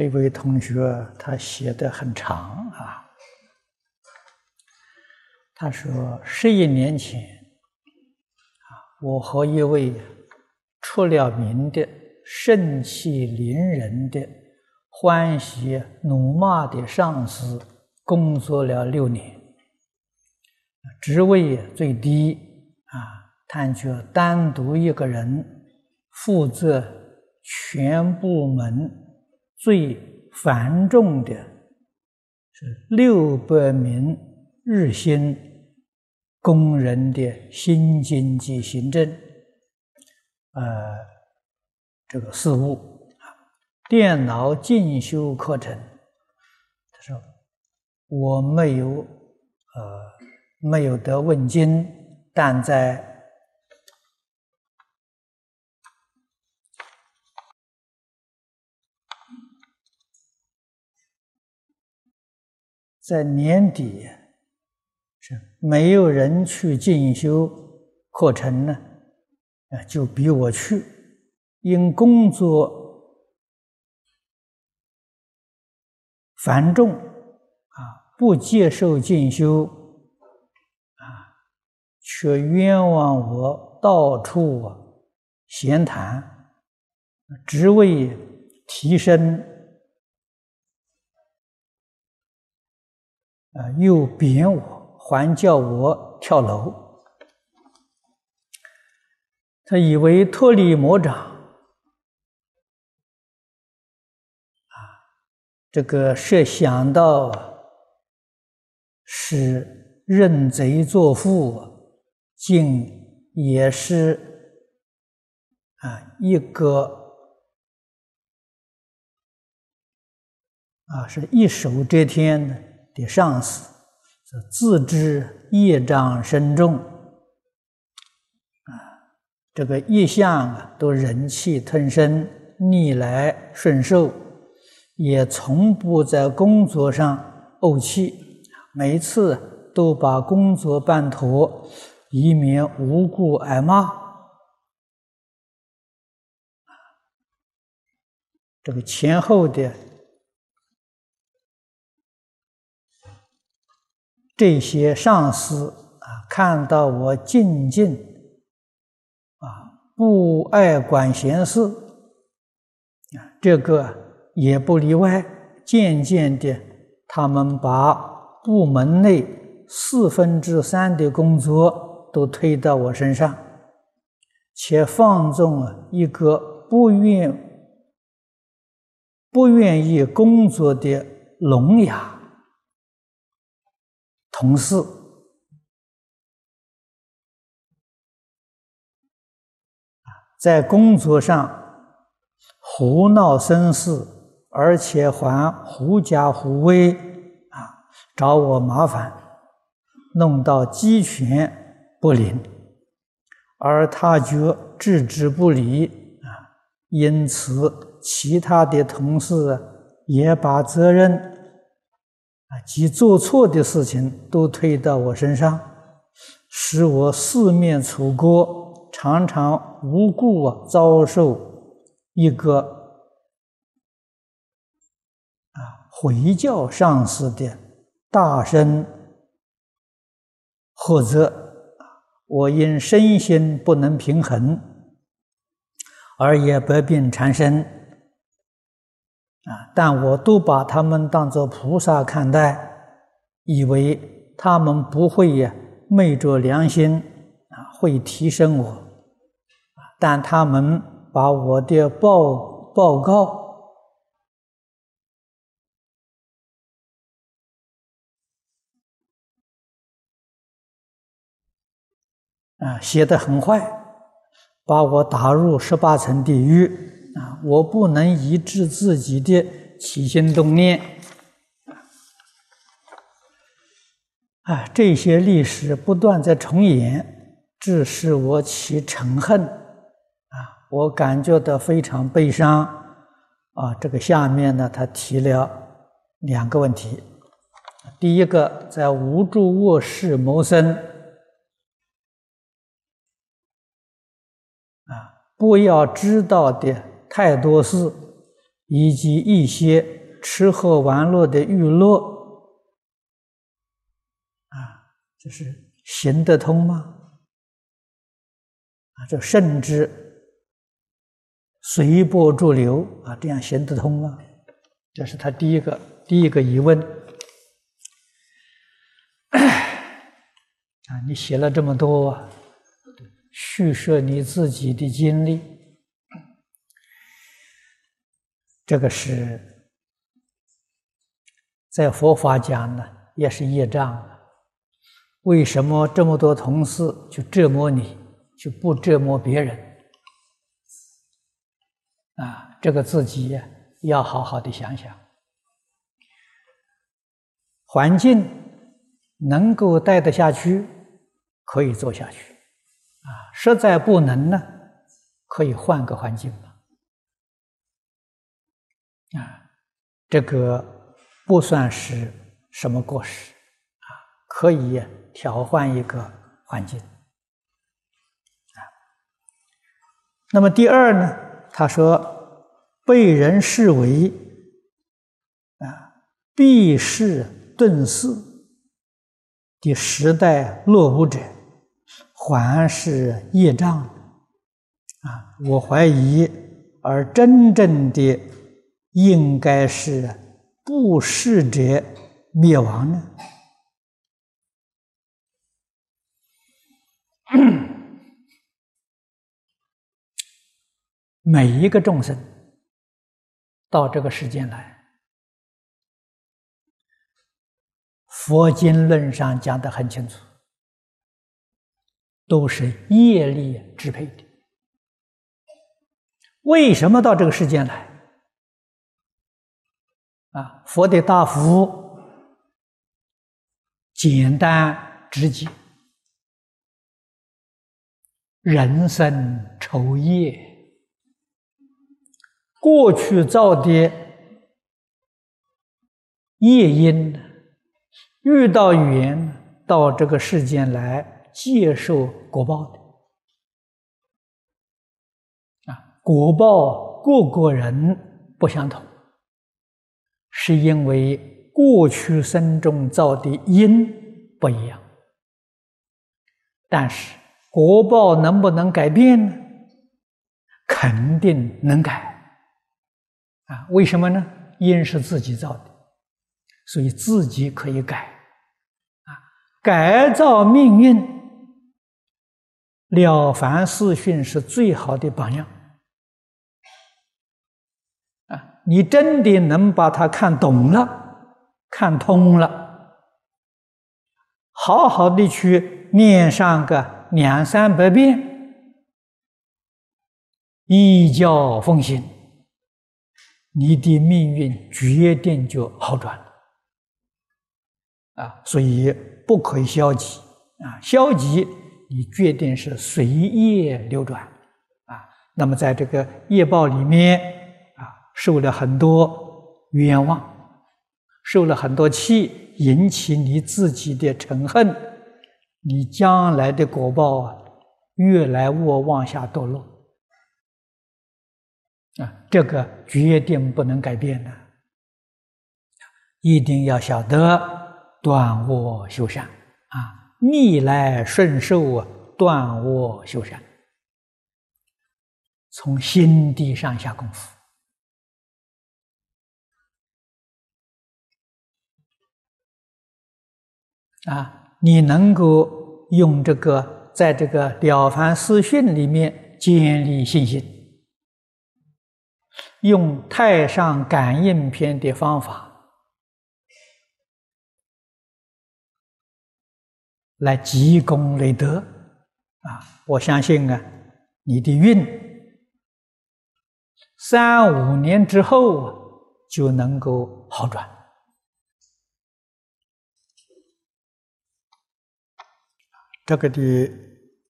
这位同学他写的很长啊。他说：十一年前，我和一位出了名的盛气凌人的、欢喜怒骂的上司工作了六年，职位最低啊，他却单独一个人负责全部门最繁重的，是六百名日薪。工人的新经济行政，呃，这个事务啊，电脑进修课程，他说我没有呃没有得问津，但在在年底。是没有人去进修课程呢，啊，就逼我去，因工作繁重，啊，不接受进修，啊，却冤枉我到处闲谈，只为提升，啊，又贬我。还叫我跳楼，他以为脱离魔掌啊，这个设想到是认贼作父，竟也是啊一个啊是一手遮天的的上司。自知业障深重，啊，这个一向啊都忍气吞声、逆来顺受，也从不在工作上怄气，每次都把工作办妥，以免无故挨骂。这个前后的。这些上司啊，看到我静静啊，不爱管闲事啊，这个也不例外。渐渐的，他们把部门内四分之三的工作都推到我身上，且放纵了一个不愿不愿意工作的聋哑。同事在工作上胡闹生事，而且还狐假虎威啊，找我麻烦，弄到鸡犬不宁，而他却置之不理啊，因此其他的同事也把责任。啊，即做错的事情都推到我身上，使我四面楚歌，常常无故啊遭受一个啊回教上司的大声呵责，我因身心不能平衡，而也百病缠身。啊！但我都把他们当作菩萨看待，以为他们不会呀昧着良心啊，会提升我。但他们把我的报报告啊写得很坏，把我打入十八层地狱。啊！我不能抑制自己的起心动念，啊！这些历史不断在重演，致使我起嗔恨，啊！我感觉到非常悲伤，啊！这个下面呢，他提了两个问题，第一个，在无助卧室谋生，啊，不要知道的。太多事，以及一些吃喝玩乐的娱乐，啊，这是行得通吗？啊，这甚至随波逐流啊，这样行得通吗？这是他第一个第一个疑问。啊，你写了这么多，叙述你自己的经历，这个是在佛法讲呢，也是业障。为什么这么多同事去折磨你，就不折磨别人？啊，这个自己要好好的想想，环境能够待得下去。可以做下去，啊，实在不能呢，可以换个环境，啊，这个不算是什么过失，啊，可以调换一个环境，啊，那么第二呢，他说被人视为啊，避世遁世的时代落伍者。还是业障啊！我怀疑，而真正的应该是不世者灭亡呢？每一个众生到这个世间来，佛经论上讲的很清楚。都是业力支配的。为什么到这个世间来？啊，佛的大福简单直接，人生愁业，过去造的业因，遇到缘到这个世间来。接受果报的。啊，果报各个人不相同，是因为过去生中造的因不一样。但是果报能不能改变呢？肯定能改啊！为什么呢？因是自己造的，所以自己可以改啊，改造命运。《了凡四训》是最好的榜样啊！你真的能把它看懂了、看通了，好好的去念上个两三百遍，依教奉行，你的命运决定就好转了啊！所以不可以消极啊，消极。你决定是随业流转，啊，那么在这个业报里面，受了很多冤枉，受了很多气，引起你自己的嗔恨，你将来的果报啊，越来越往下堕落，啊，这个决定不能改变的，一定要晓得断恶修善，啊。逆来顺受啊，断恶修善，从心地上下功夫啊！你能够用这个，在这个《了凡四训》里面建立信心，用《太上感应篇》的方法。来积功累德，啊！我相信啊，你的运三五年之后就能够好转。这个的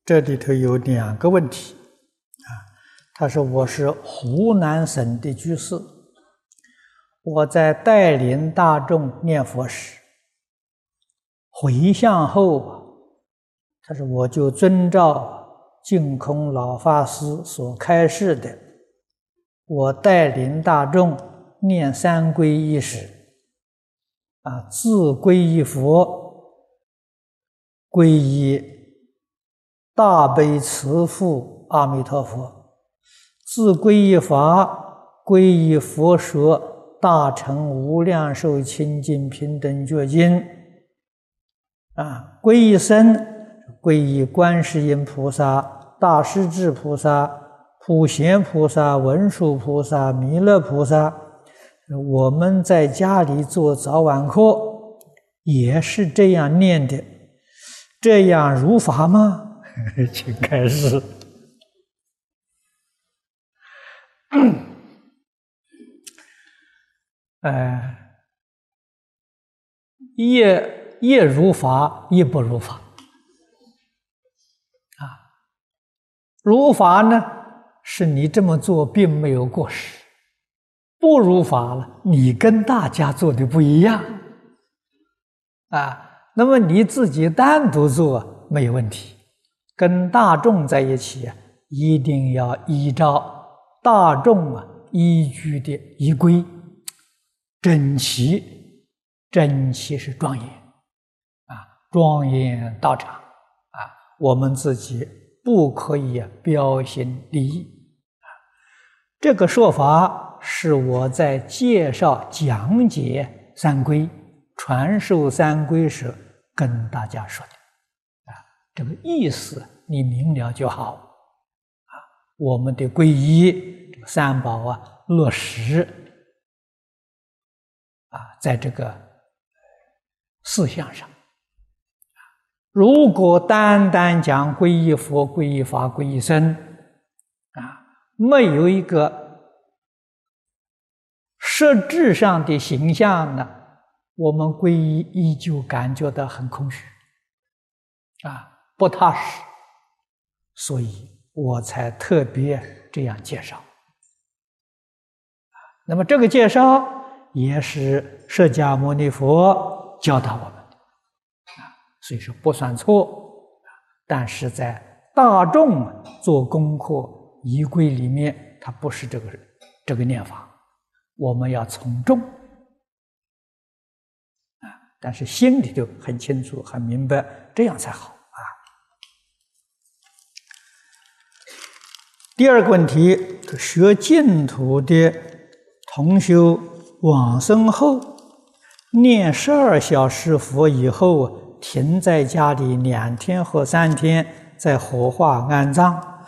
这里头有两个问题啊。他说：“我是湖南省的居士，我在带领大众念佛时，回向后。”他说：“我就遵照净空老法师所开示的，我带领大众念三皈依时，啊，自皈依佛，皈依大悲慈父阿弥陀佛；自皈依法，皈依佛说大乘无量寿清净平等觉经；啊，皈依僧，皈依观世音菩萨、大势至菩萨、普贤菩萨、文殊菩萨、弥勒菩萨。我们在家里做早晚课，也是这样念的，这样如法吗？请开始。哎，业业如法，业不如法。啊，如法呢，是你这么做并没有过失。不如法了，你跟大家做的不一样啊。那么你自己单独做没有问题，跟大众在一起，一定要依照大众啊依据的依规，整齐，整齐是庄严啊，庄严道场啊。我们自己不可以标新立异啊。这个说法。是我在介绍讲解三规、传授三规时跟大家说的，啊，这个意思你明了就好，啊，我们的皈依三宝啊落实，啊，在这个四项上，如果单单讲皈依佛、皈依法、皈依僧，啊，没有一个。实质上的形象呢，我们皈依依旧感觉到很空虚，啊，不踏实，所以我才特别这样介绍。那么这个介绍也是释迦牟尼佛教导我们的，啊，所以说不算错。但是在大众做功课仪规里面，它不是这个这个念法。我们要从众，但是心里头很清楚、很明白，这样才好啊。第二个问题，学净土的同修往生后，念十二小时佛以后，停在家里两天或三天，再火化安葬。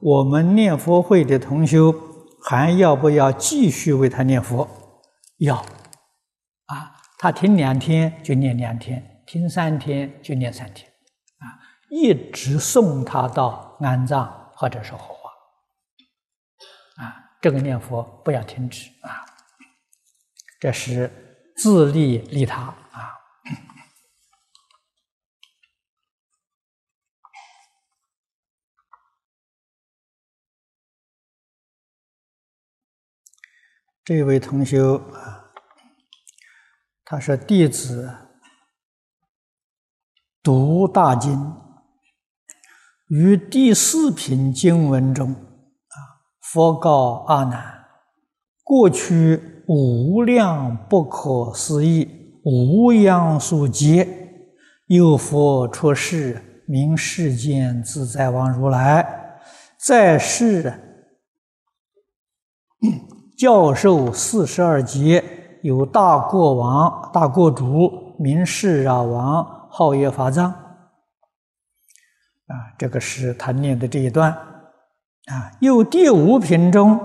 我们念佛会的同修。还要不要继续为他念佛？要，他听两天就念两天，听三天就念三天，啊，一直送他到安葬或者是火化，啊，这个念佛不要停止啊，这是自利利他啊。这位同修啊，他说：“弟子读大经，于第四品经文中啊，佛告阿难：过去无量不可思议无央数劫，有佛出世，名世间自在王如来，在世。”教授四十二劫，有大国王、大国主，名释啊王，号曰法藏。啊，这个是他念的这一段。啊，又第五品中，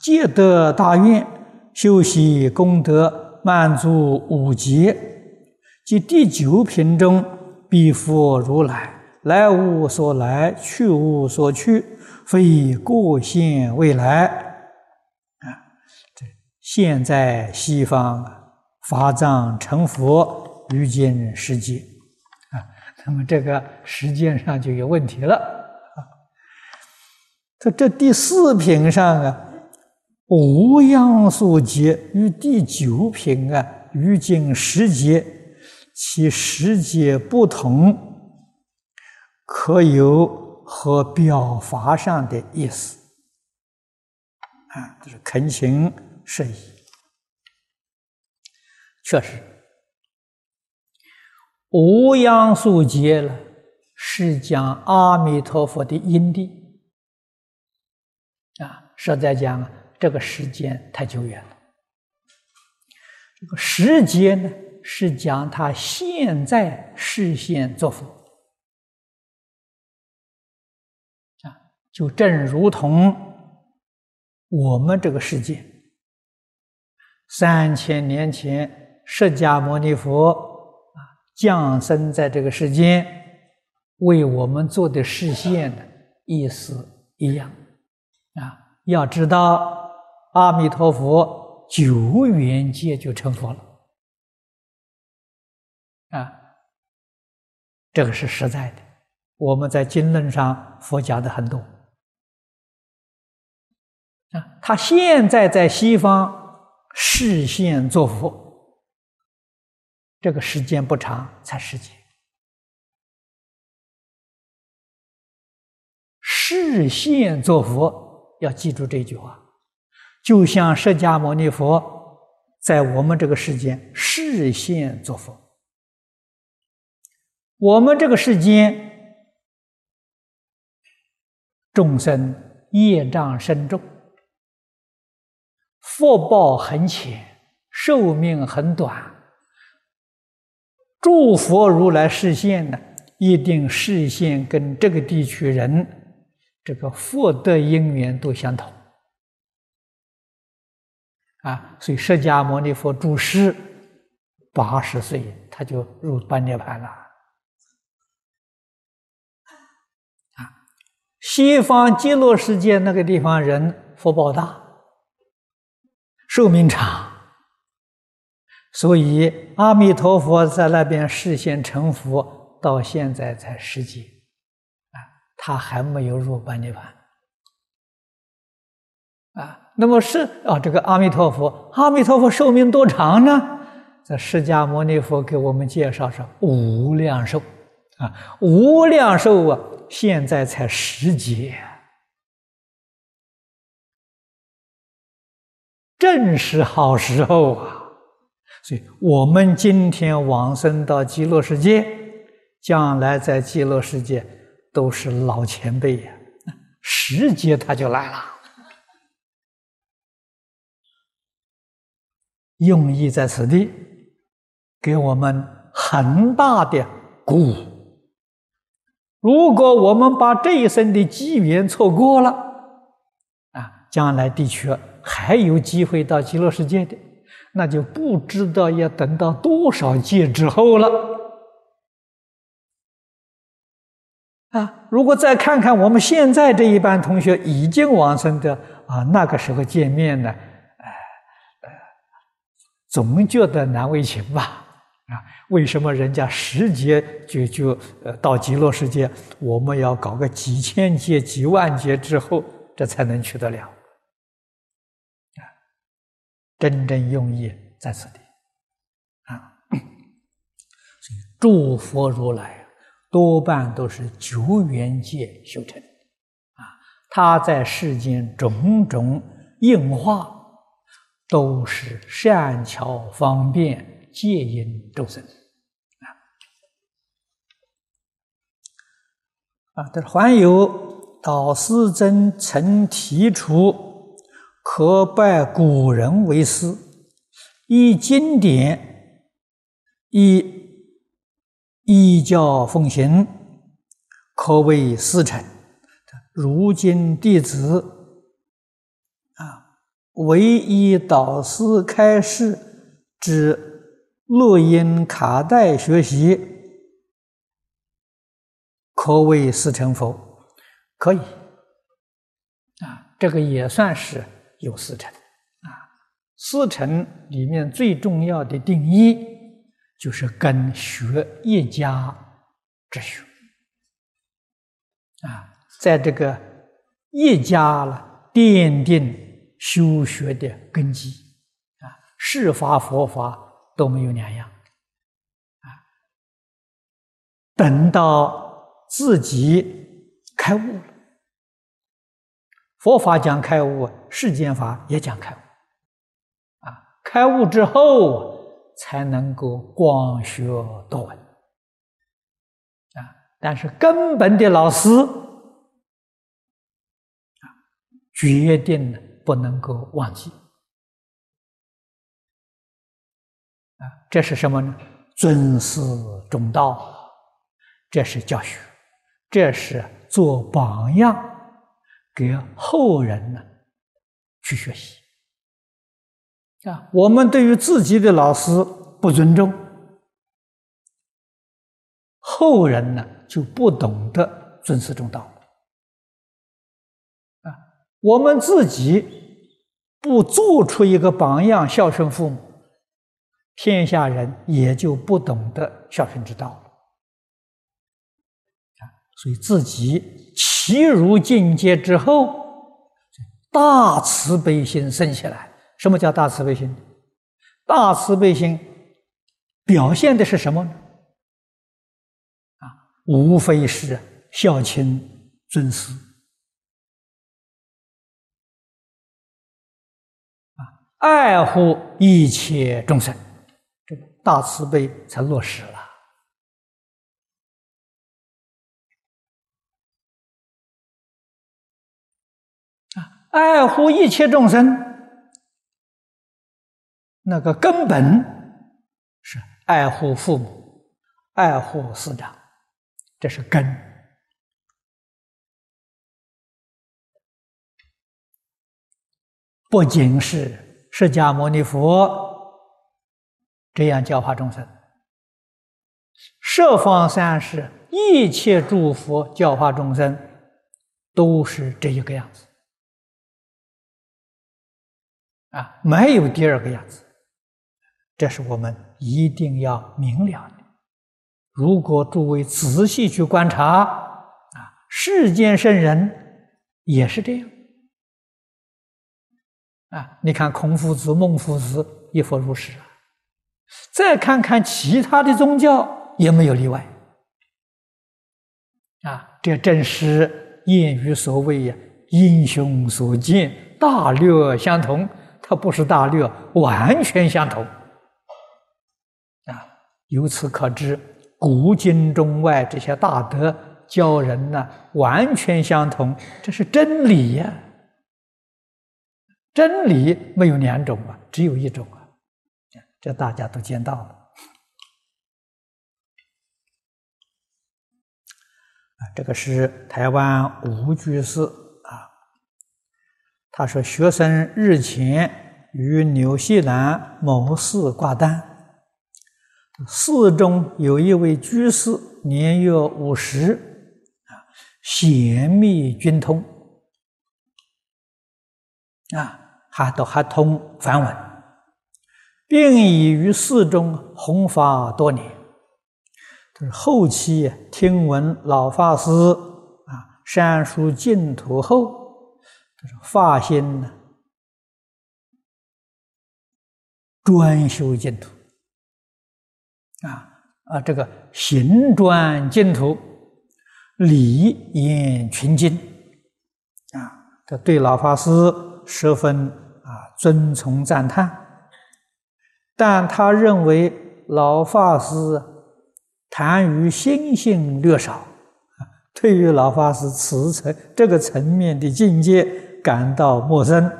皆得大愿，修习功德，满足五劫。即第九品中，彼佛如来，来无所来，去无所去，非过现未来。现在西方法藏成佛，于今世界啊，那么这个时间上就有问题了啊。他这第四品上啊，无央数劫与第九品啊，于今时节，其时节不同，可有和表法上的意思啊？就是恳请。是以确实，无央数劫了，是讲阿弥陀佛的因地啊。实在讲啊，这个时间太久远了。这个时间呢，是讲他现在视现作佛啊，就正如同。我们这个世界，三千年前释迦牟尼佛啊降生在这个世间，为我们做的示现的意思一样啊。要知道，阿弥陀佛九元界就成佛了啊，这个是实在的。我们在经论上佛讲的很多。啊，他现在在西方视现作佛，这个时间不长，才十劫。视现作佛，要记住这句话，就像释迦牟尼佛在我们这个世间视现作佛，我们这个世间众生业障深重。福报很浅，寿命很短。诸佛如来示现呢，一定示现跟这个地区人这个福德因缘都相同啊。所以释迦牟尼佛住世八十岁，他就入般涅盘了啊。西方极乐世界那个地方人福报大。寿命长，所以阿弥陀佛在那边视现成佛，到现在才十几，啊，他还没有入般涅盘，啊，那么是啊，这个阿弥陀佛，阿弥陀佛寿命多长呢？在释迦牟尼佛给我们介绍说无量寿，啊，无量寿啊，现在才十几。正是好时候啊！所以我们今天往生到极乐世界，将来在极乐世界都是老前辈呀，时节他就来了。用意在此地，给我们很大的鼓舞。如果我们把这一生的机缘错过了，将来的确。还有机会到极乐世界的，那就不知道要等到多少届之后了。啊，如果再看看我们现在这一班同学已经往生的啊，那个时候见面呢，呃呃，总觉得难为情吧？啊，为什么人家十劫就就呃到极乐世界，我们要搞个几千劫、几万劫之后，这才能去得了？真正用意在此地啊！所以诸佛如来多半都是九缘界修成啊，他在世间种种应化，都是善巧方便戒引众生啊！啊，这还有导师曾曾提出。可拜古人为师，以经典，以依教奉行，可谓师承。如今弟子啊，唯一导师开示之录音卡带学习，可谓师承佛，可以啊，这个也算是。有四成啊，四成里面最重要的定义就是跟学一家之学。啊，在这个一家了奠定修学的根基。啊，世法佛法都没有两样。啊，等到自己开悟了。佛法讲开悟，世间法也讲开悟，啊，开悟之后才能够广学多闻啊。但是根本的老师啊，决定不能够忘记啊。这是什么呢？尊师重道，这是教学，这是做榜样，给后人呢去学习。啊，我们对于自己的老师不尊重，后人呢就不懂得尊师重道。啊，我们自己不做出一个榜样，孝顺父母，天下人也就不懂得孝顺之道。所以自己齐入境界之后，大慈悲心生起来。什么叫大慈悲心？大慈悲心表现的是什么呢？啊，无非是孝亲尊师，啊，爱护一切众生，这大慈悲才落实了。爱护一切众生。那个根本是爱护父母，爱护师长，这是根。不仅是释迦牟尼佛这样教化众生，十方三世一切诸佛教化众生，都是这一个样子啊，没有第二个样子。这是我们一定要明了的。如果诸位仔细去观察，啊，世间圣人也是这样。啊，你看孔夫子、孟夫子亦复如是啊。再看看其他的宗教，也没有例外。啊，这正是谚语所谓呀：“英雄所见，大略相同。”它不是大略，完全相同。啊由此可知，古今中外这些大德教人呢，完全相同，这是真理呀。真理没有两种啊，只有一种啊，这大家都见到了。啊，这个是台湾吴居士，他说学生日前于纽西兰某寺挂单。寺中有一位居士，年约五十，啊，贤密均通，啊，还都还通梵文，并已于寺中弘法多年。就是后期听闻老法师啊删书净土后，就是发心呢，专修净土。啊啊！这个行专净土，礼严群经，啊，这对老法师十分啊尊崇赞叹。但他认为老法师谈于心性略少，啊，对于老法师此层这个层面的境界感到陌生。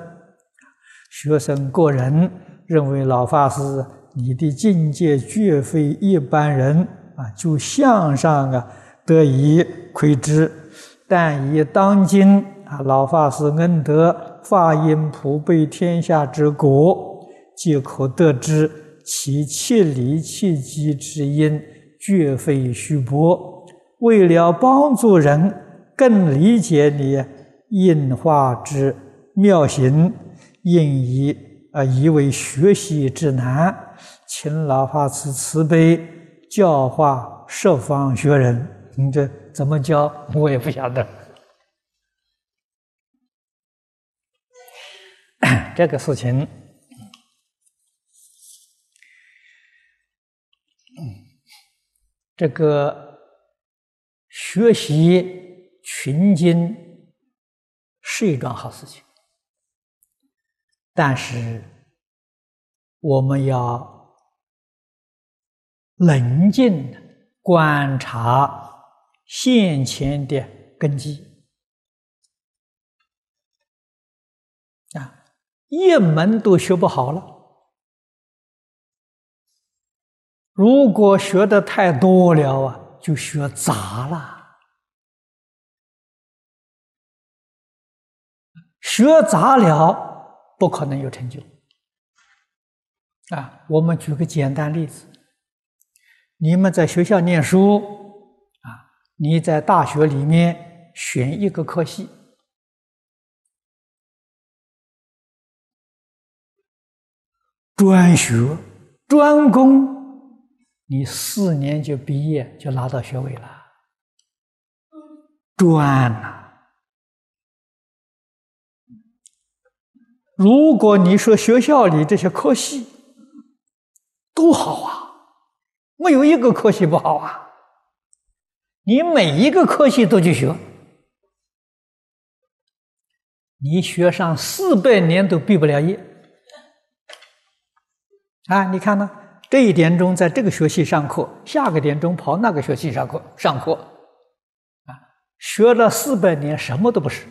学生个人认为老法师。你的境界绝非一般人啊，就向上啊得以窥知。但以当今啊老法师恩德法音普被天下之果，即可得知其切理切机之因，绝非虚薄。为了帮助人更理解你印化之妙行，应以啊以为学习之难。请老法师慈悲教化十方学人，你这怎么教 我也不晓得。这个事情，这个学习群经是一桩好事情，但是我们要。冷静的观察现前的根基啊，一门都学不好了。如果学的太多了啊，就学杂了，学杂了不可能有成就。啊，我们举个简单例子：你们在学校念书啊，你在大学里面选一个科系，专学专攻。你四年就毕业，就拿到学位了，赚呐！如果你说学校里这些科系都好啊，没有一个科系不好啊，你每一个科系都去学，你学上四百年都毕不了业啊！你看呢？这一点钟在这个学期上课，下个点钟跑那个学期上课上课，啊，学了四百年什么都不是。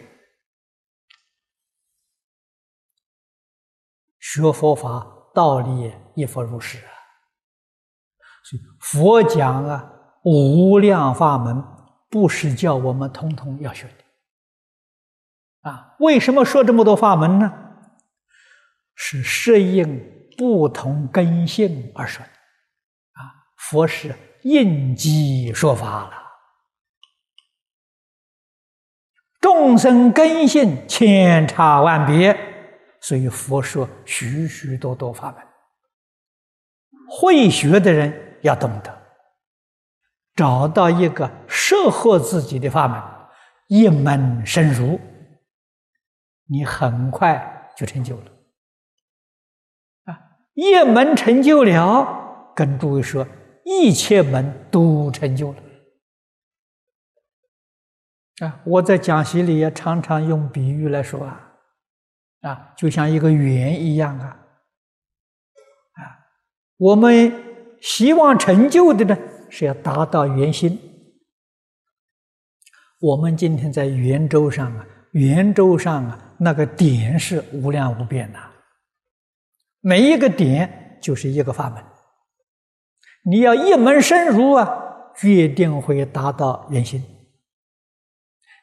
学佛法道理亦复如是啊。所以佛讲啊，无量法门不是叫我们通通要学的，啊，为什么说这么多法门呢？是适应。不同根性而说的，啊，佛是应机说法了。众生根性千差万别，所以佛说许许多多法门。会学的人要懂得，找到一个适合自己的法门，一门深入，你很快就成就了。啊一门成就了，跟诸位说，一切门都成就了。啊，我在讲席里也常常用比喻来说啊，啊，就像一个圆一样啊，啊，我们希望成就的呢，是要达到圆心。我们今天在圆周上啊，圆周上啊，那个点是无量无边的。每一个点就是一个法门，你要一门深入啊，决定会达到圆心。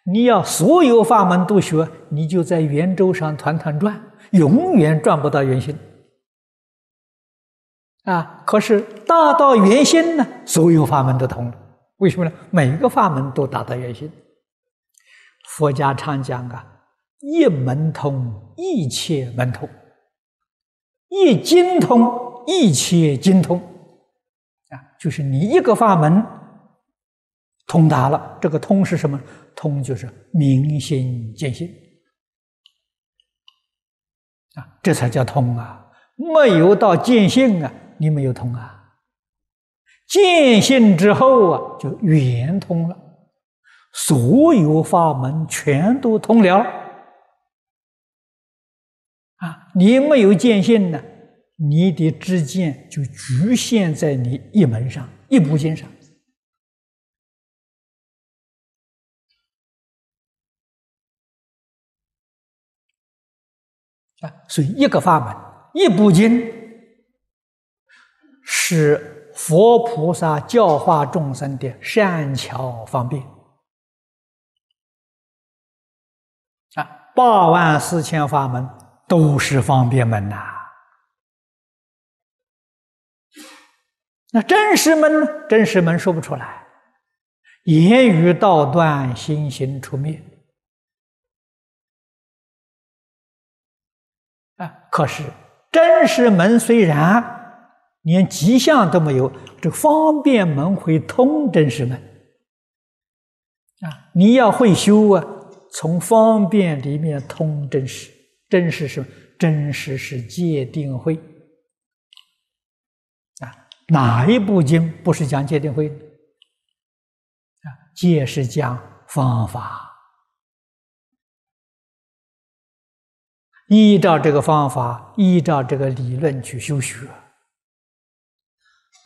你要所有法门都学，你就在圆周上团团转，永远转不到圆心。啊，可是大到圆心呢，所有法门都通了。为什么呢？每个法门都达到圆心。佛家常讲啊，一门通，一切门通。一精通，一切精通，啊，就是你一个法门通达了。这个通是什么？通就是明心见性，啊，这才叫通啊！没有到见性啊，你没有通啊。见性之后啊，就圆通了，所有法门全都通了。啊，你没有见性呢，你的知见就局限在你一门上、一部经上。啊，所以一个法门、一部经，是佛菩萨教化众生的善巧方便。啊，八万四千法门。都是方便门呐，那真实门呢？真实门说不出来，言语道断，心行出灭可是真实门虽然连迹象都没有，这方便门会通真实门啊！你要会修啊，从方便里面通真实。真实是真实是界定会啊，哪一部经不是讲界定会啊？界是讲方法，依照这个方法，依照这个理论去修学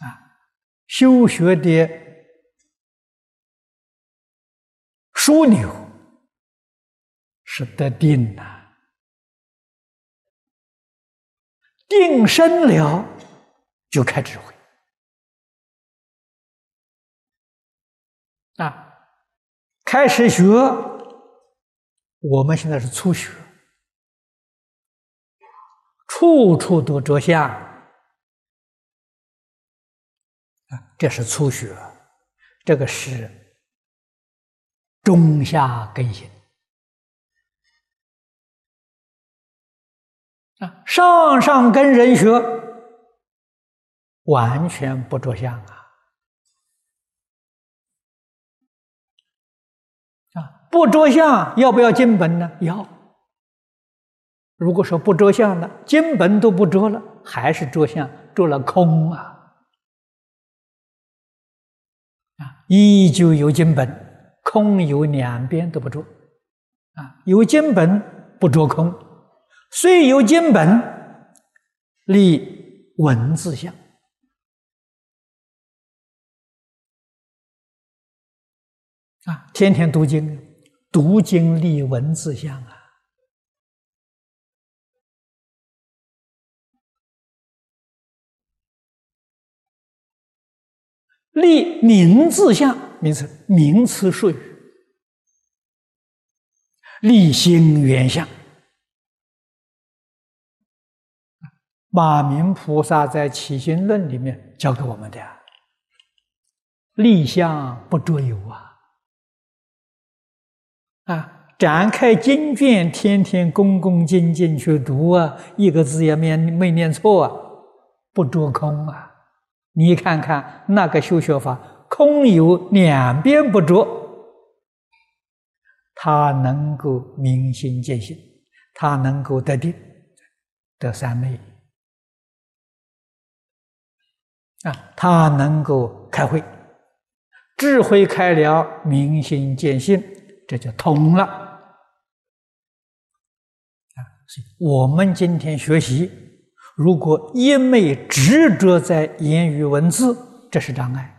啊。修学的枢纽是得定呐，定生了就开智慧啊，开始学，我们现在是初学。处处都着相啊，这是初学，这个是中下根性啊。上上根人学完全不着相啊，啊，不着相要不要进本呢？要。如果说不着相了，根本都不着了，还是着相，着了空啊！啊，依旧有经本，空有两边都不着，啊，有经本不着空，虽有经本立文字相，啊，天天读经，读经立文字相啊。立名字相，名词名词术语，立心缘相。马明菩萨在《起心论》里面教给我们的，立相不着有啊！啊，展开经卷，天天恭恭敬敬去读啊，一个字也没没念错啊，不着空啊！你看看那个修学法，空有两边不着，他能够明心见性，他能够得定，得三昧啊，他能够开慧，智慧开了，明心见性，这就通了啊。我们今天学习。如果一昧执着在言语文字，这是障碍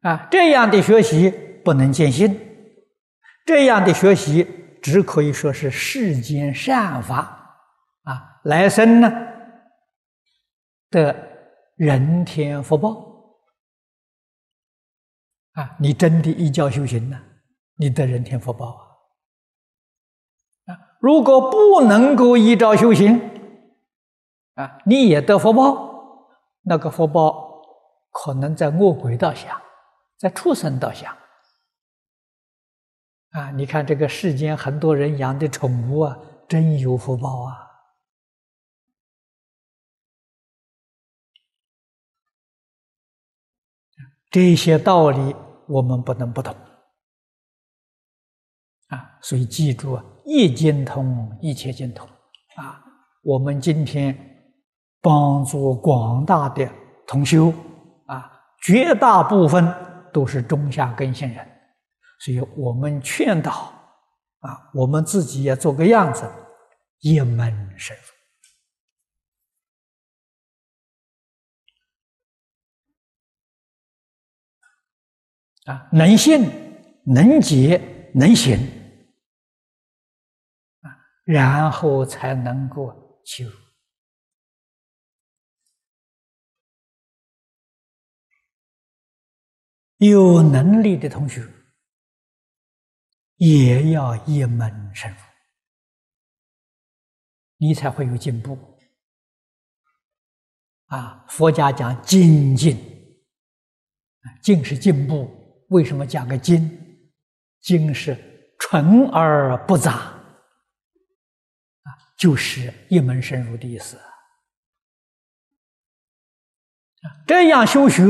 啊！这样的学习不能见性，这样的学习只可以说是世间善法啊！来生呢的人天福报啊！你真的一教修行呢，你得人天福报啊！如果不能够依照修行，啊，你也得福报，那个福报可能在恶鬼道下，在畜生道下。啊，你看这个世间很多人养的宠物啊，真有福报啊！这些道理我们不能不懂。啊，所以记住啊，一经通，一切经通。啊，我们今天帮助广大的同修，啊，绝大部分都是中下根性人，所以我们劝导，啊，我们自己也做个样子，一门深入。啊，能信，能解，能行。然后才能够修。有能力的同学也要一门深入，你才会有进步。啊，佛家讲精进，进是进步，为什么加个精？精是纯而不杂。就是一门深入的意思！这样修学，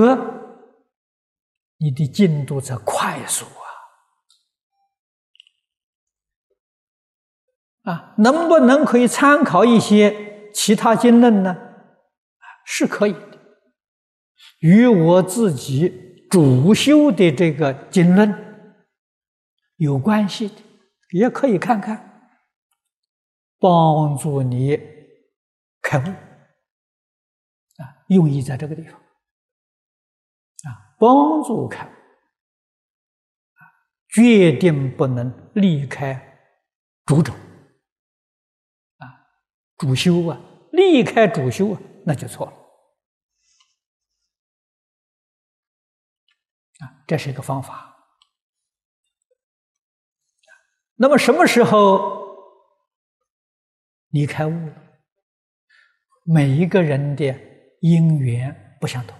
你的进度才快速啊！啊，能不能可以参考一些其他经论呢？是可以的，与我自己主修的这个经论有关系的，也可以看看。帮助你开悟啊！用意在这个地方啊，帮助开悟啊，决定不能离开主者啊，主修啊，离开主修啊，那就错了啊，这是一个方法。那么什么时候离开悟了？每一个人的因缘不相同，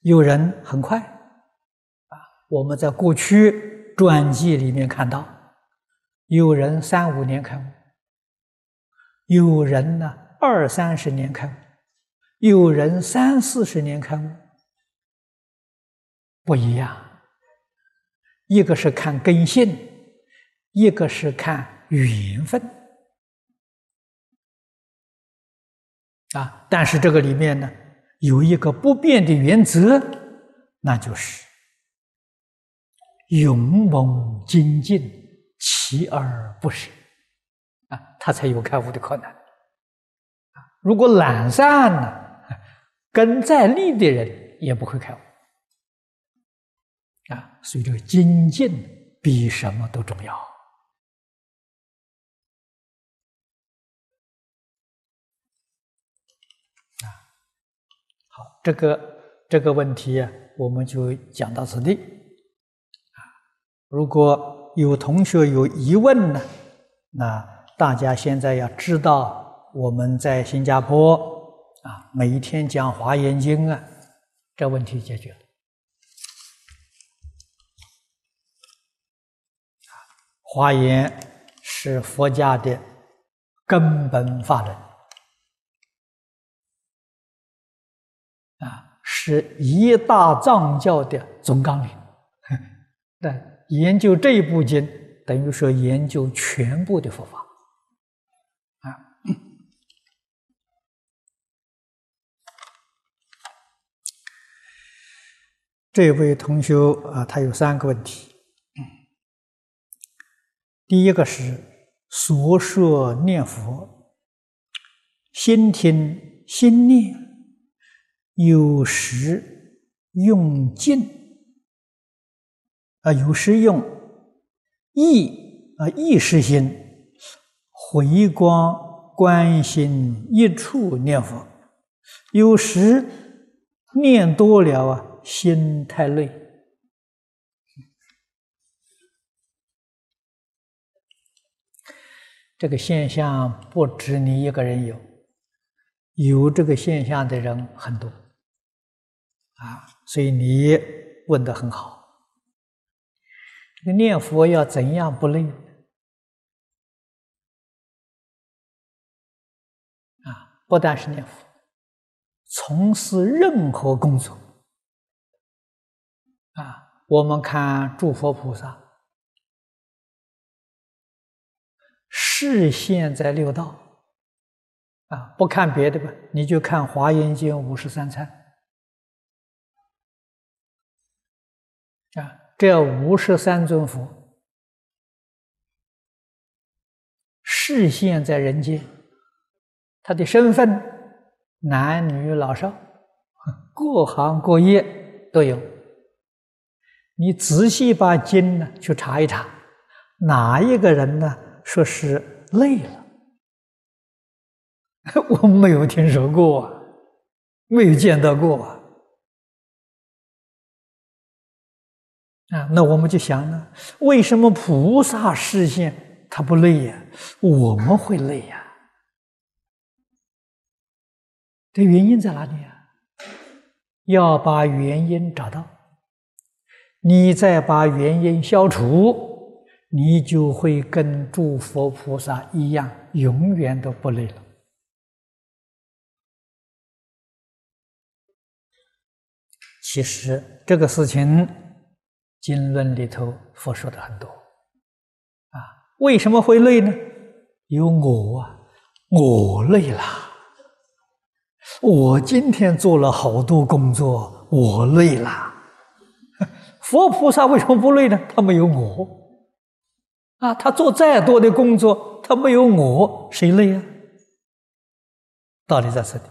有人很快啊，我们在过去传记里面看到，有人三五年开悟，有人呢二三十年开悟，有人三四十年开悟，不一样，一个是看根性。一个是看缘分啊，但是这个里面呢，有一个不变的原则，那就是勇猛精进，锲而不舍啊，他才有开悟的可能。如果懒散呢，根再利的人也不会开悟啊。所以这个精进比什么都重要。这个这个问题啊，我们就讲到此地。如果有同学有疑问呢，那大家现在要知道，我们在新加坡啊，每一天讲《华严经》啊，这问题解决了。华严是佛家的根本法门。是一大藏教的总纲领。那研究这一部经，等于说研究全部的佛法啊。这位同学啊，他有三个问题。第一个是所说念佛，心听心念。有时用静啊，有时用意啊，意识心回光观心一处念佛；有时念多了啊，心太累。这个现象不止你一个人有，有这个现象的人很多。啊，所以你问的很好。这个念佛要怎样不累？啊，不但是念佛，从事任何工作，啊，我们看诸佛菩萨，视现在六道，啊，不看别的吧，你就看《华严经》五十三参。这五十三尊佛视现在人间，他的身份男女老少，各行各业都有。你仔细把经呢去查一查，哪一个人呢说是累了？我没有听说过，没有见到过。啊，那我们就想呢，为什么菩萨视线他不累呀？我们会累呀？这原因在哪里啊？要把原因找到，你再把原因消除，你就会跟诸佛菩萨一样，永远都不累了。其实这个事情。经论里头，佛说的很多，啊，为什么会累呢？有我啊，我累了。我今天做了好多工作，我累了。佛菩萨为什么不累呢？他没有我，啊，他做再多的工作，他没有我，谁累啊？道理在这里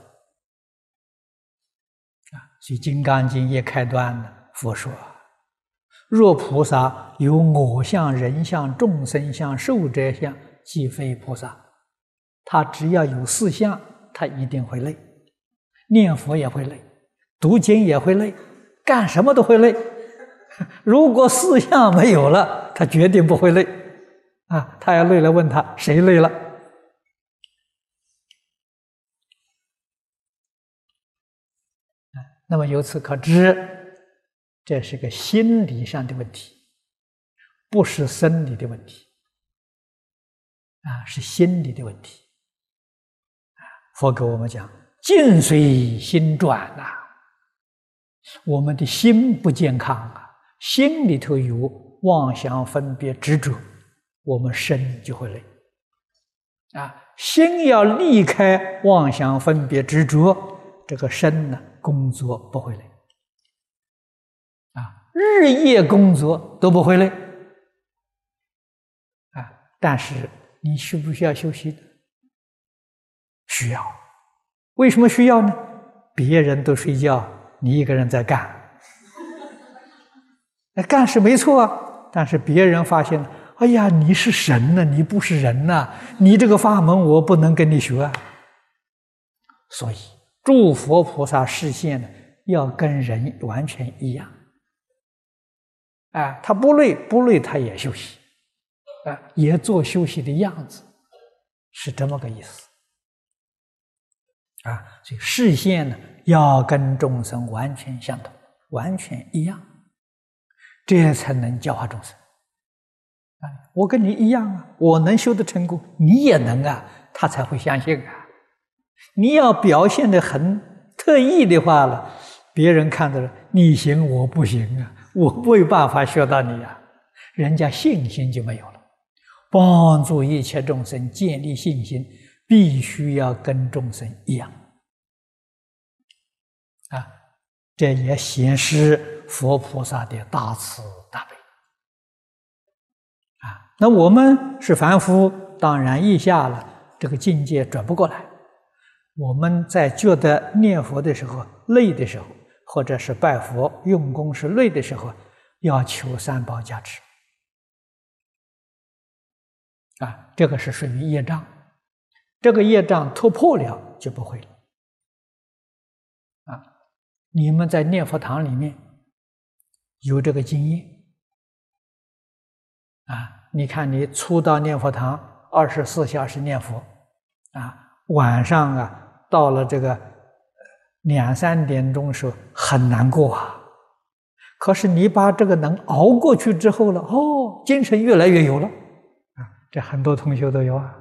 啊。所以《金刚经》一开端的，佛说：“若菩萨有我相、人相、众生相、寿者相，即非菩萨。”他只要有四相，他一定会累，念佛也会累，读经也会累，干什么都会累。如果四相没有了，他绝对不会累。啊，他要累了，问他谁累了？那么由此可知，这是个心理上的问题，不是生理的问题，啊，是心理的问题。佛给我们讲，境随心转呐，我们的心不健康啊，心里头有妄想、分别、执着，我们身就会累。啊，心要离开妄想、分别、执着，这个身呢？工作不会累，日夜工作都不会累，啊，但是你需不需要休息？需要。为什么需要呢？别人都睡觉，你一个人在干。那干是没错啊，但是别人发现了，哎呀，你是神呢，你不是人呐，你这个法门我不能跟你学，啊，所以。诸佛菩萨视线呢，要跟人完全一样，啊，他不累不累，他也休息，啊，也做休息的样子，是这么个意思，啊，所以视线呢要跟众生完全相同，完全一样，这才能教化众生，啊，我跟你一样啊，我能修得成功，你也能啊，他才会相信啊。你要表现的很特异的话了，别人看到了你行我不行啊，我没有办法学到你啊，人家信心就没有了。帮助一切众生建立信心，必须要跟众生一样啊，这也显示佛菩萨的大慈大悲啊。那我们是凡夫，当然一下了，这个境界转不过来。我们在觉得念佛的时候累的时候，或者是拜佛用功是累的时候，要求三宝加持啊，这个是属于业障，这个业障突破了就不会了啊。你们在念佛堂里面有这个经验啊？你看，你初到念佛堂，二十四小时念佛啊，晚上啊。到了这个两三点钟时候很难过啊，可是你把这个能熬过去之后了，哦，精神越来越有了。啊，这很多同学都有啊，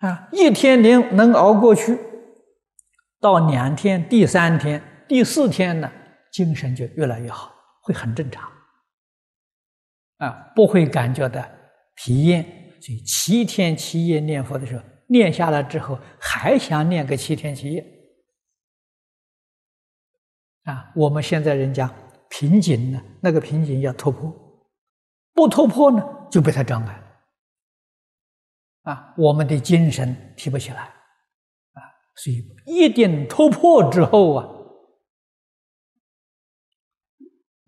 啊，一天能能熬过去，到两天、第三天、第四天呢，精神就越来越好，会很正常。啊，不会感觉到疲厌，所以七天七夜念佛的时候。念下来之后，还想念个七天七夜啊！我们现在人家瓶颈呢，那个瓶颈要突破，不突破呢就被他障碍啊！我们的精神提不起来啊，所以一定突破之后啊，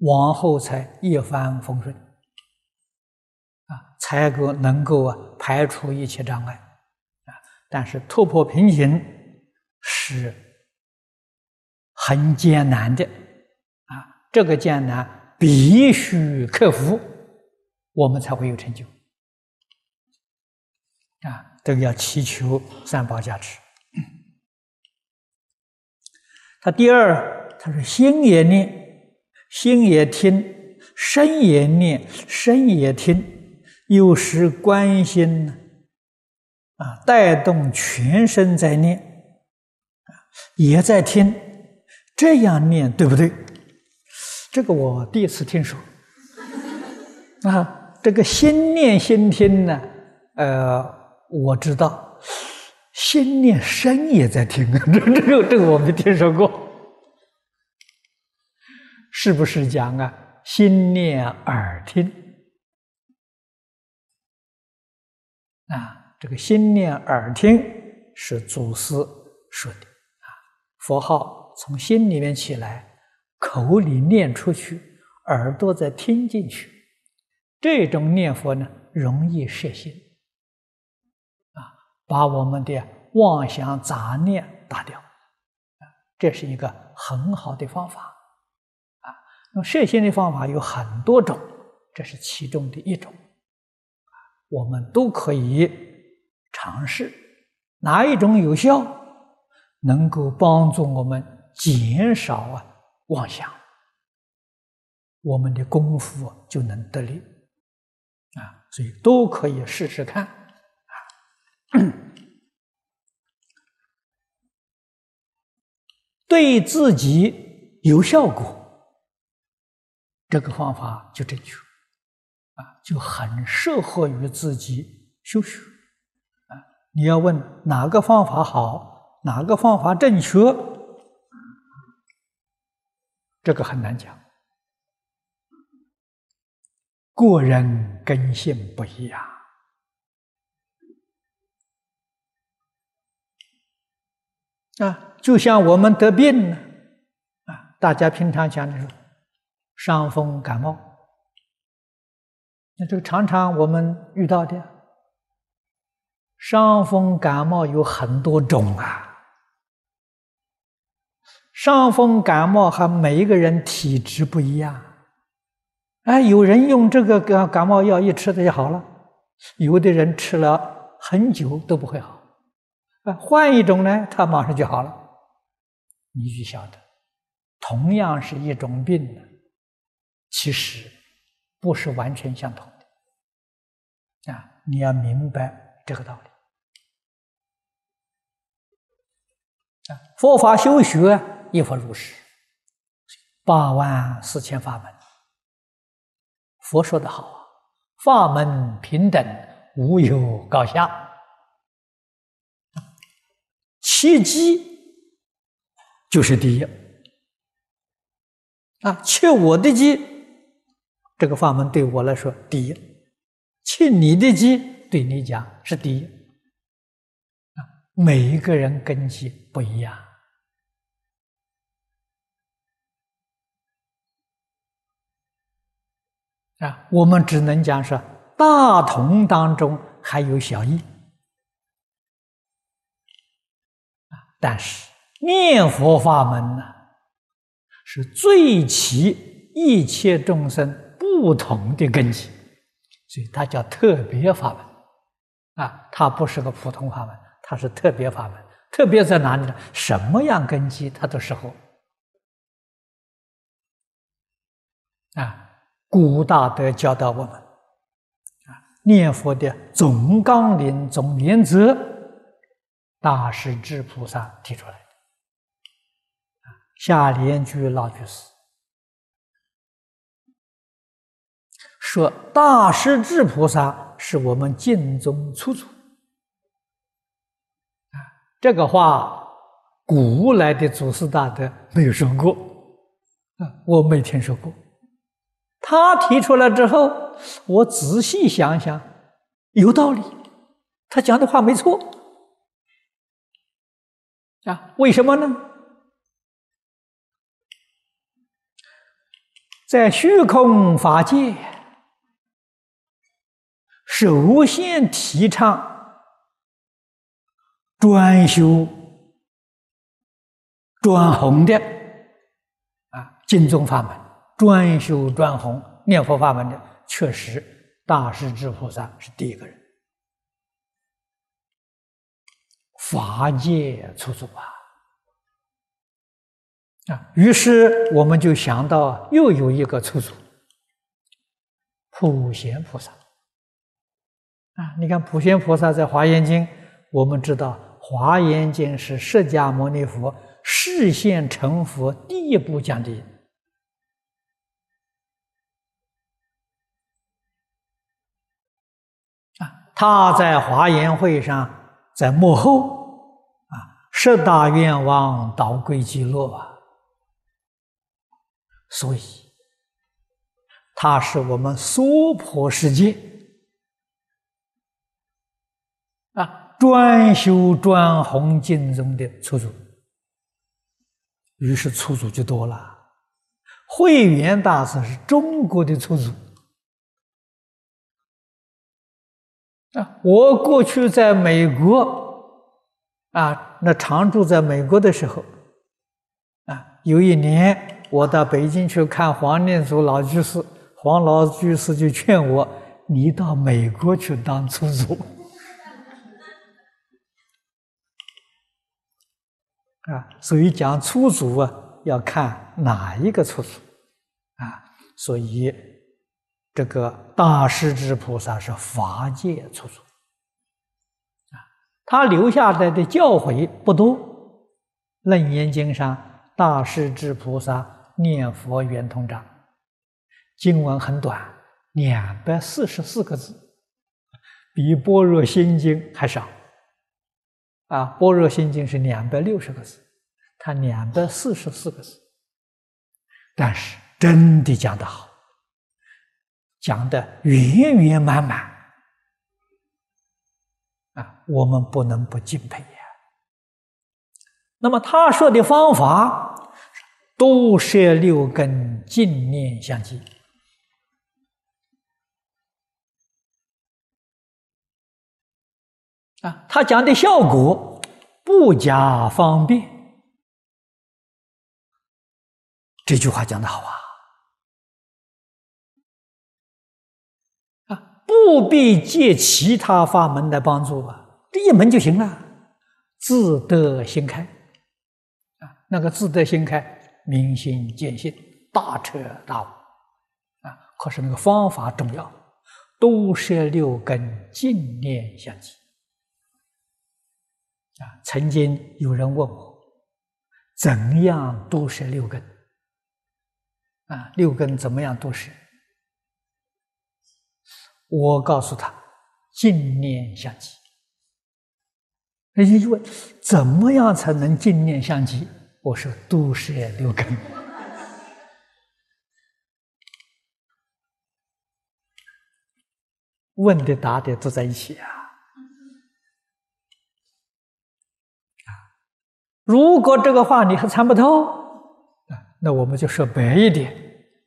往后才一帆风顺啊，才够能够啊排除一切障碍。但是突破瓶颈是很艰难的啊！这个艰难必须克服，我们才会有成就啊！都要祈求三宝加持。他第二，他说心也念，心也听；身也念，身也听。有时关心呢。啊，带动全身在念，也在听，这样念对不对？这个我第一次听说。啊，这个心念心听呢，呃，我知道，心念身也在听啊，这这个这个我没听说过，是不是讲啊？心念耳听，啊。这个心念耳听是祖师说的。啊，佛号从心里面起来，口里念出去，耳朵再听进去，这种念佛呢，容易摄心，啊，把我们的妄想杂念打掉，啊，这是一个很好的方法，啊，那么摄心的方法有很多种，这是其中的一种，我们都可以尝试，哪一种有效？能够帮助我们减少啊妄想，我们的功夫就能得力啊，所以都可以试试看啊。对自己有效果，这个方法就正确啊，就很适合于自己修学。你要问哪个方法好？哪个方法正确？这个很难讲，个人根性不一样啊。就像我们得病呢，啊，大家平常讲的是伤风感冒，那这个常常我们遇到的伤风感冒有很多种啊。伤风感冒和每一个人体质不一样，哎，有人用这个感感冒药一吃它就好了，有的人吃了很久都不会好，啊，换一种呢，他马上就好了。你就晓得，同样是一种病呢，其实不是完全相同的，啊，你要明白这个道理。啊，佛法修学。一佛如是，八万四千法门。佛说的好啊，法门平等，无有高下。切机就是第一啊，切我的机，这个法门对我来说第一；切你的机，对你讲是第一。每一个人根基不一样。啊，我们只能讲是大同当中还有小异，但是念佛法门呢，是最起一切众生不同的根基，所以它叫特别法门。啊，它不是个普通法门，它是特别法门。特别在哪里呢？什么样根基它都适合啊。古大德教导我们，啊，念佛的总纲领、总原则，大势至菩萨提出来的。下联句老居士说：“大势至菩萨是我们净宗初祖。”啊，这个话古来的祖师大德没有说过，啊，我没听说过。他提出来之后，我仔细想想，有道理，他讲的话没错啊？为什么呢？在虚空法界，首先提倡专修专弘的啊，净宗法门。专修专弘念佛法门的，确实大势至菩萨是第一个人，法界出祖啊！啊，于是我们就想到又有一个出祖，普贤菩萨啊！你看普贤菩萨在《华严经》，我们知道《华严经》是释迦牟尼佛视现成佛第一部讲的啊。他在华严会上，在幕后啊，十大愿望导归极乐啊，所以他是我们娑婆世界啊专修专弘经中的初祖于是出祖就多了。慧远大师是中国的出祖啊！我过去在美国啊，那常住在美国的时候啊，有一年我到北京去看黄念祖老居士，黄老居士就劝我：“你到美国去当出祖。”啊，所以讲出祖啊，要看哪一个出祖。啊，所以这个大势至菩萨是法界出祖啊，他留下来的教诲不多，《楞严经》上大势至菩萨念佛圆通章，经文很短，两百四十四个字，比《般若心经》还少。啊，《般若心经》是两百六十个字，他两百四十四个字，但是。真的讲得好，讲的圆圆满满啊！我们不能不敬佩呀。那么他说的方法，多摄六根，净念相继啊。他讲的效果不加方便，这句话讲的好啊。啊不必借其他法门来帮助啊，这一门就行了，自得心开啊，那个自得心开，明心见性，大彻大悟啊。可是那个方法重要，都摄六根，净念相继啊。曾经有人问我，怎样都是六根啊？六根怎么样都是？我告诉他，净念相继。人家就问，怎么样才能净念相继？我说，都是六根。问的答的都在一起！啊，如果这个话你还参不透啊，那我们就说白一点，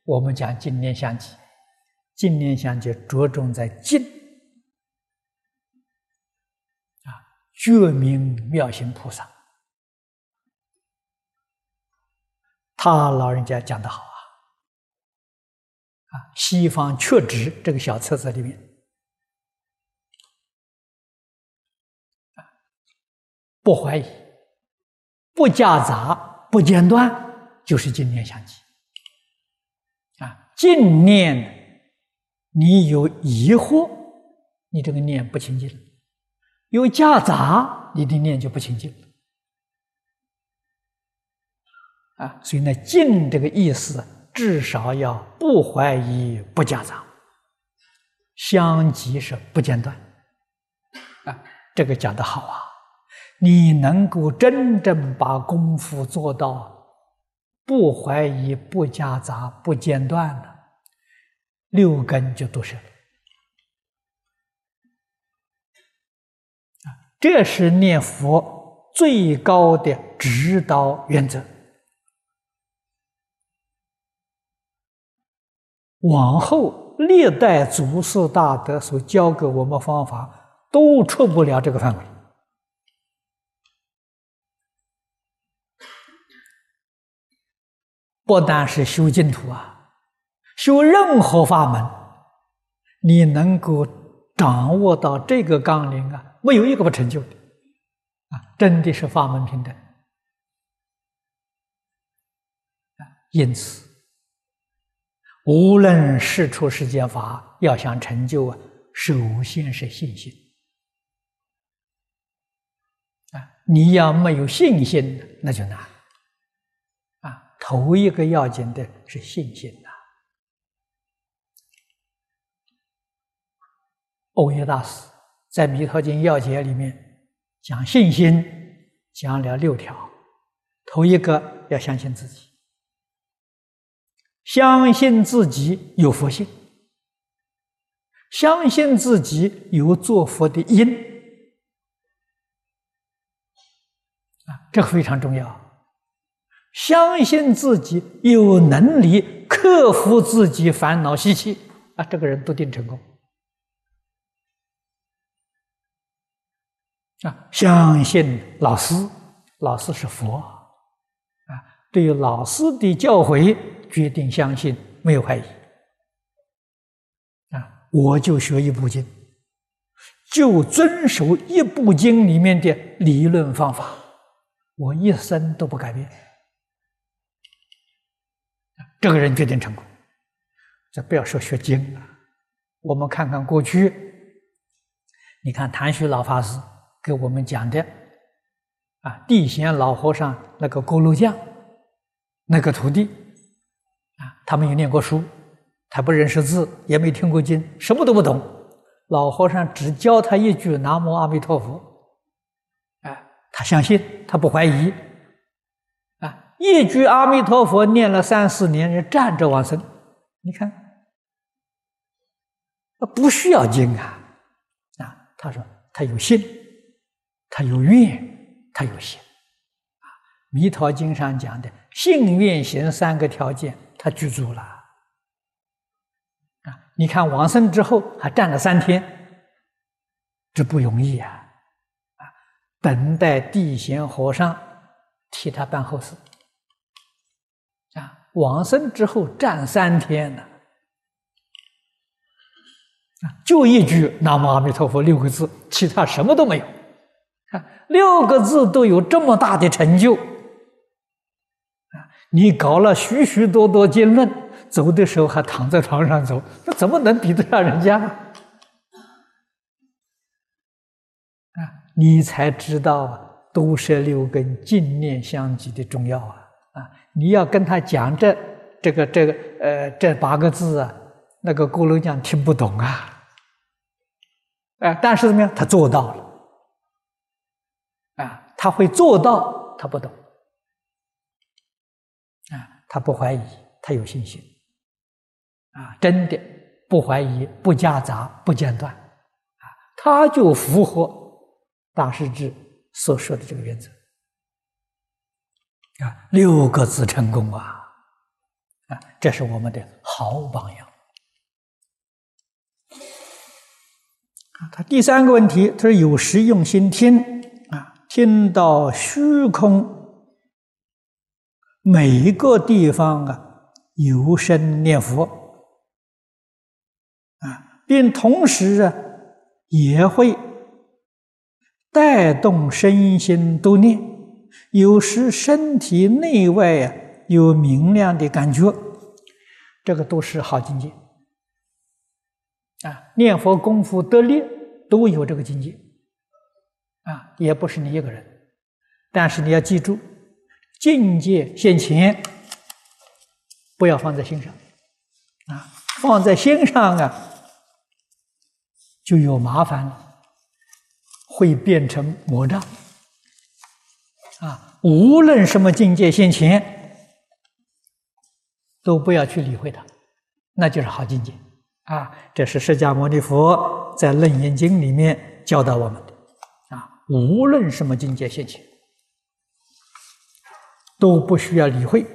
我们讲净念相继。净念相继，着重在净啊，觉明妙行菩萨，他老人家讲的好啊，啊，西方确指这个小册子里面。不怀疑，不夹杂，不间断，就是净念相继啊，净念。你有疑惑，你这个念不清净；有夹杂，你的念就不清净。啊，所以呢，净这个意思，至少要不怀疑、不夹杂，相继是不间断。啊，这个讲的好啊！你能够真正把功夫做到不怀疑、不夹杂、不间断了。六根就都是啊，这是念佛最高的指导原则。往后历代祖师大德所教给我们方法，都出不了这个范围。不单是修净土啊。修任何法门，你能够掌握到这个纲领啊，没有一个不成就的，啊，真的是法门平等。因此，无论是出世间法，要想成就啊，首先是信心。啊，你要没有信心，那就难。头一个要紧的是信心呐。欧耶大师在《弥陀经要解》里面讲信心，讲了六条。头一个要相信自己，相信自己有佛性，相信自己有做佛的因啊，这非常重要。相信自己有能力克服自己烦恼习气啊，这个人笃定成功。啊，相信老师，老师是佛啊，对于老师的教诲，决定相信，没有怀疑。啊，我就学一部经，就遵守一部经里面的理论方法，我一生都不改变。这个人决定成功。这不要说学经了，我们看看过去，你看谭旭老法师。给我们讲的啊，地贤老和尚那个锅炉匠，那个徒弟啊，他没有念过书，他不认识字，也没听过经，什么都不懂。老和尚只教他一句“南无阿弥陀佛”，啊，他相信，他不怀疑，一句阿弥陀佛念了三四年，人站着往生。你看，不需要经啊，啊，他说他有信。他有愿，他有行，啊，《弥陀经》上讲的信愿行三个条件，他具足了。啊，你看往生之后还站了三天，这不容易啊！啊，等待地贤和尚替他办后事。往生之后站三天呢，就一句“南无阿弥陀佛”六个字，其他什么都没有。六个字都有这么大的成就啊！你搞了许许多多经论，走的时候还躺在床上走，那怎么能比得上人家？啊！你才知道啊多摄六根、净念相继的重要啊！你要跟他讲这、这个、这个、呃，这八个字啊，那个锅炉匠听不懂啊！哎，但是怎么样？他做到了。啊，他会做到，他不懂，啊，他不怀疑，他有信心，啊，真的不怀疑，不夹杂，不间断，啊，他就符合大师志所说的这个原则，啊，六个字成功啊，啊，这是我们的好榜样。啊，他第三个问题，他说有时用心听啊。听到虚空每一个地方啊，有声念佛啊，并同时啊，也会带动身心都念，有时身体内外啊有明亮的感觉，这个都是好境界啊。念佛功夫得力，都有这个境界。啊，也不是你一个人，但是你要记住，境界现前，不要放在心上，啊，放在心上啊，就有麻烦了，会变成魔障，啊，无论什么境界现前，都不要去理会它，那就是好境界，啊，这是释迦牟尼佛在《楞严经》里面教导我们的。啊无论什么境界现前，都不需要理会。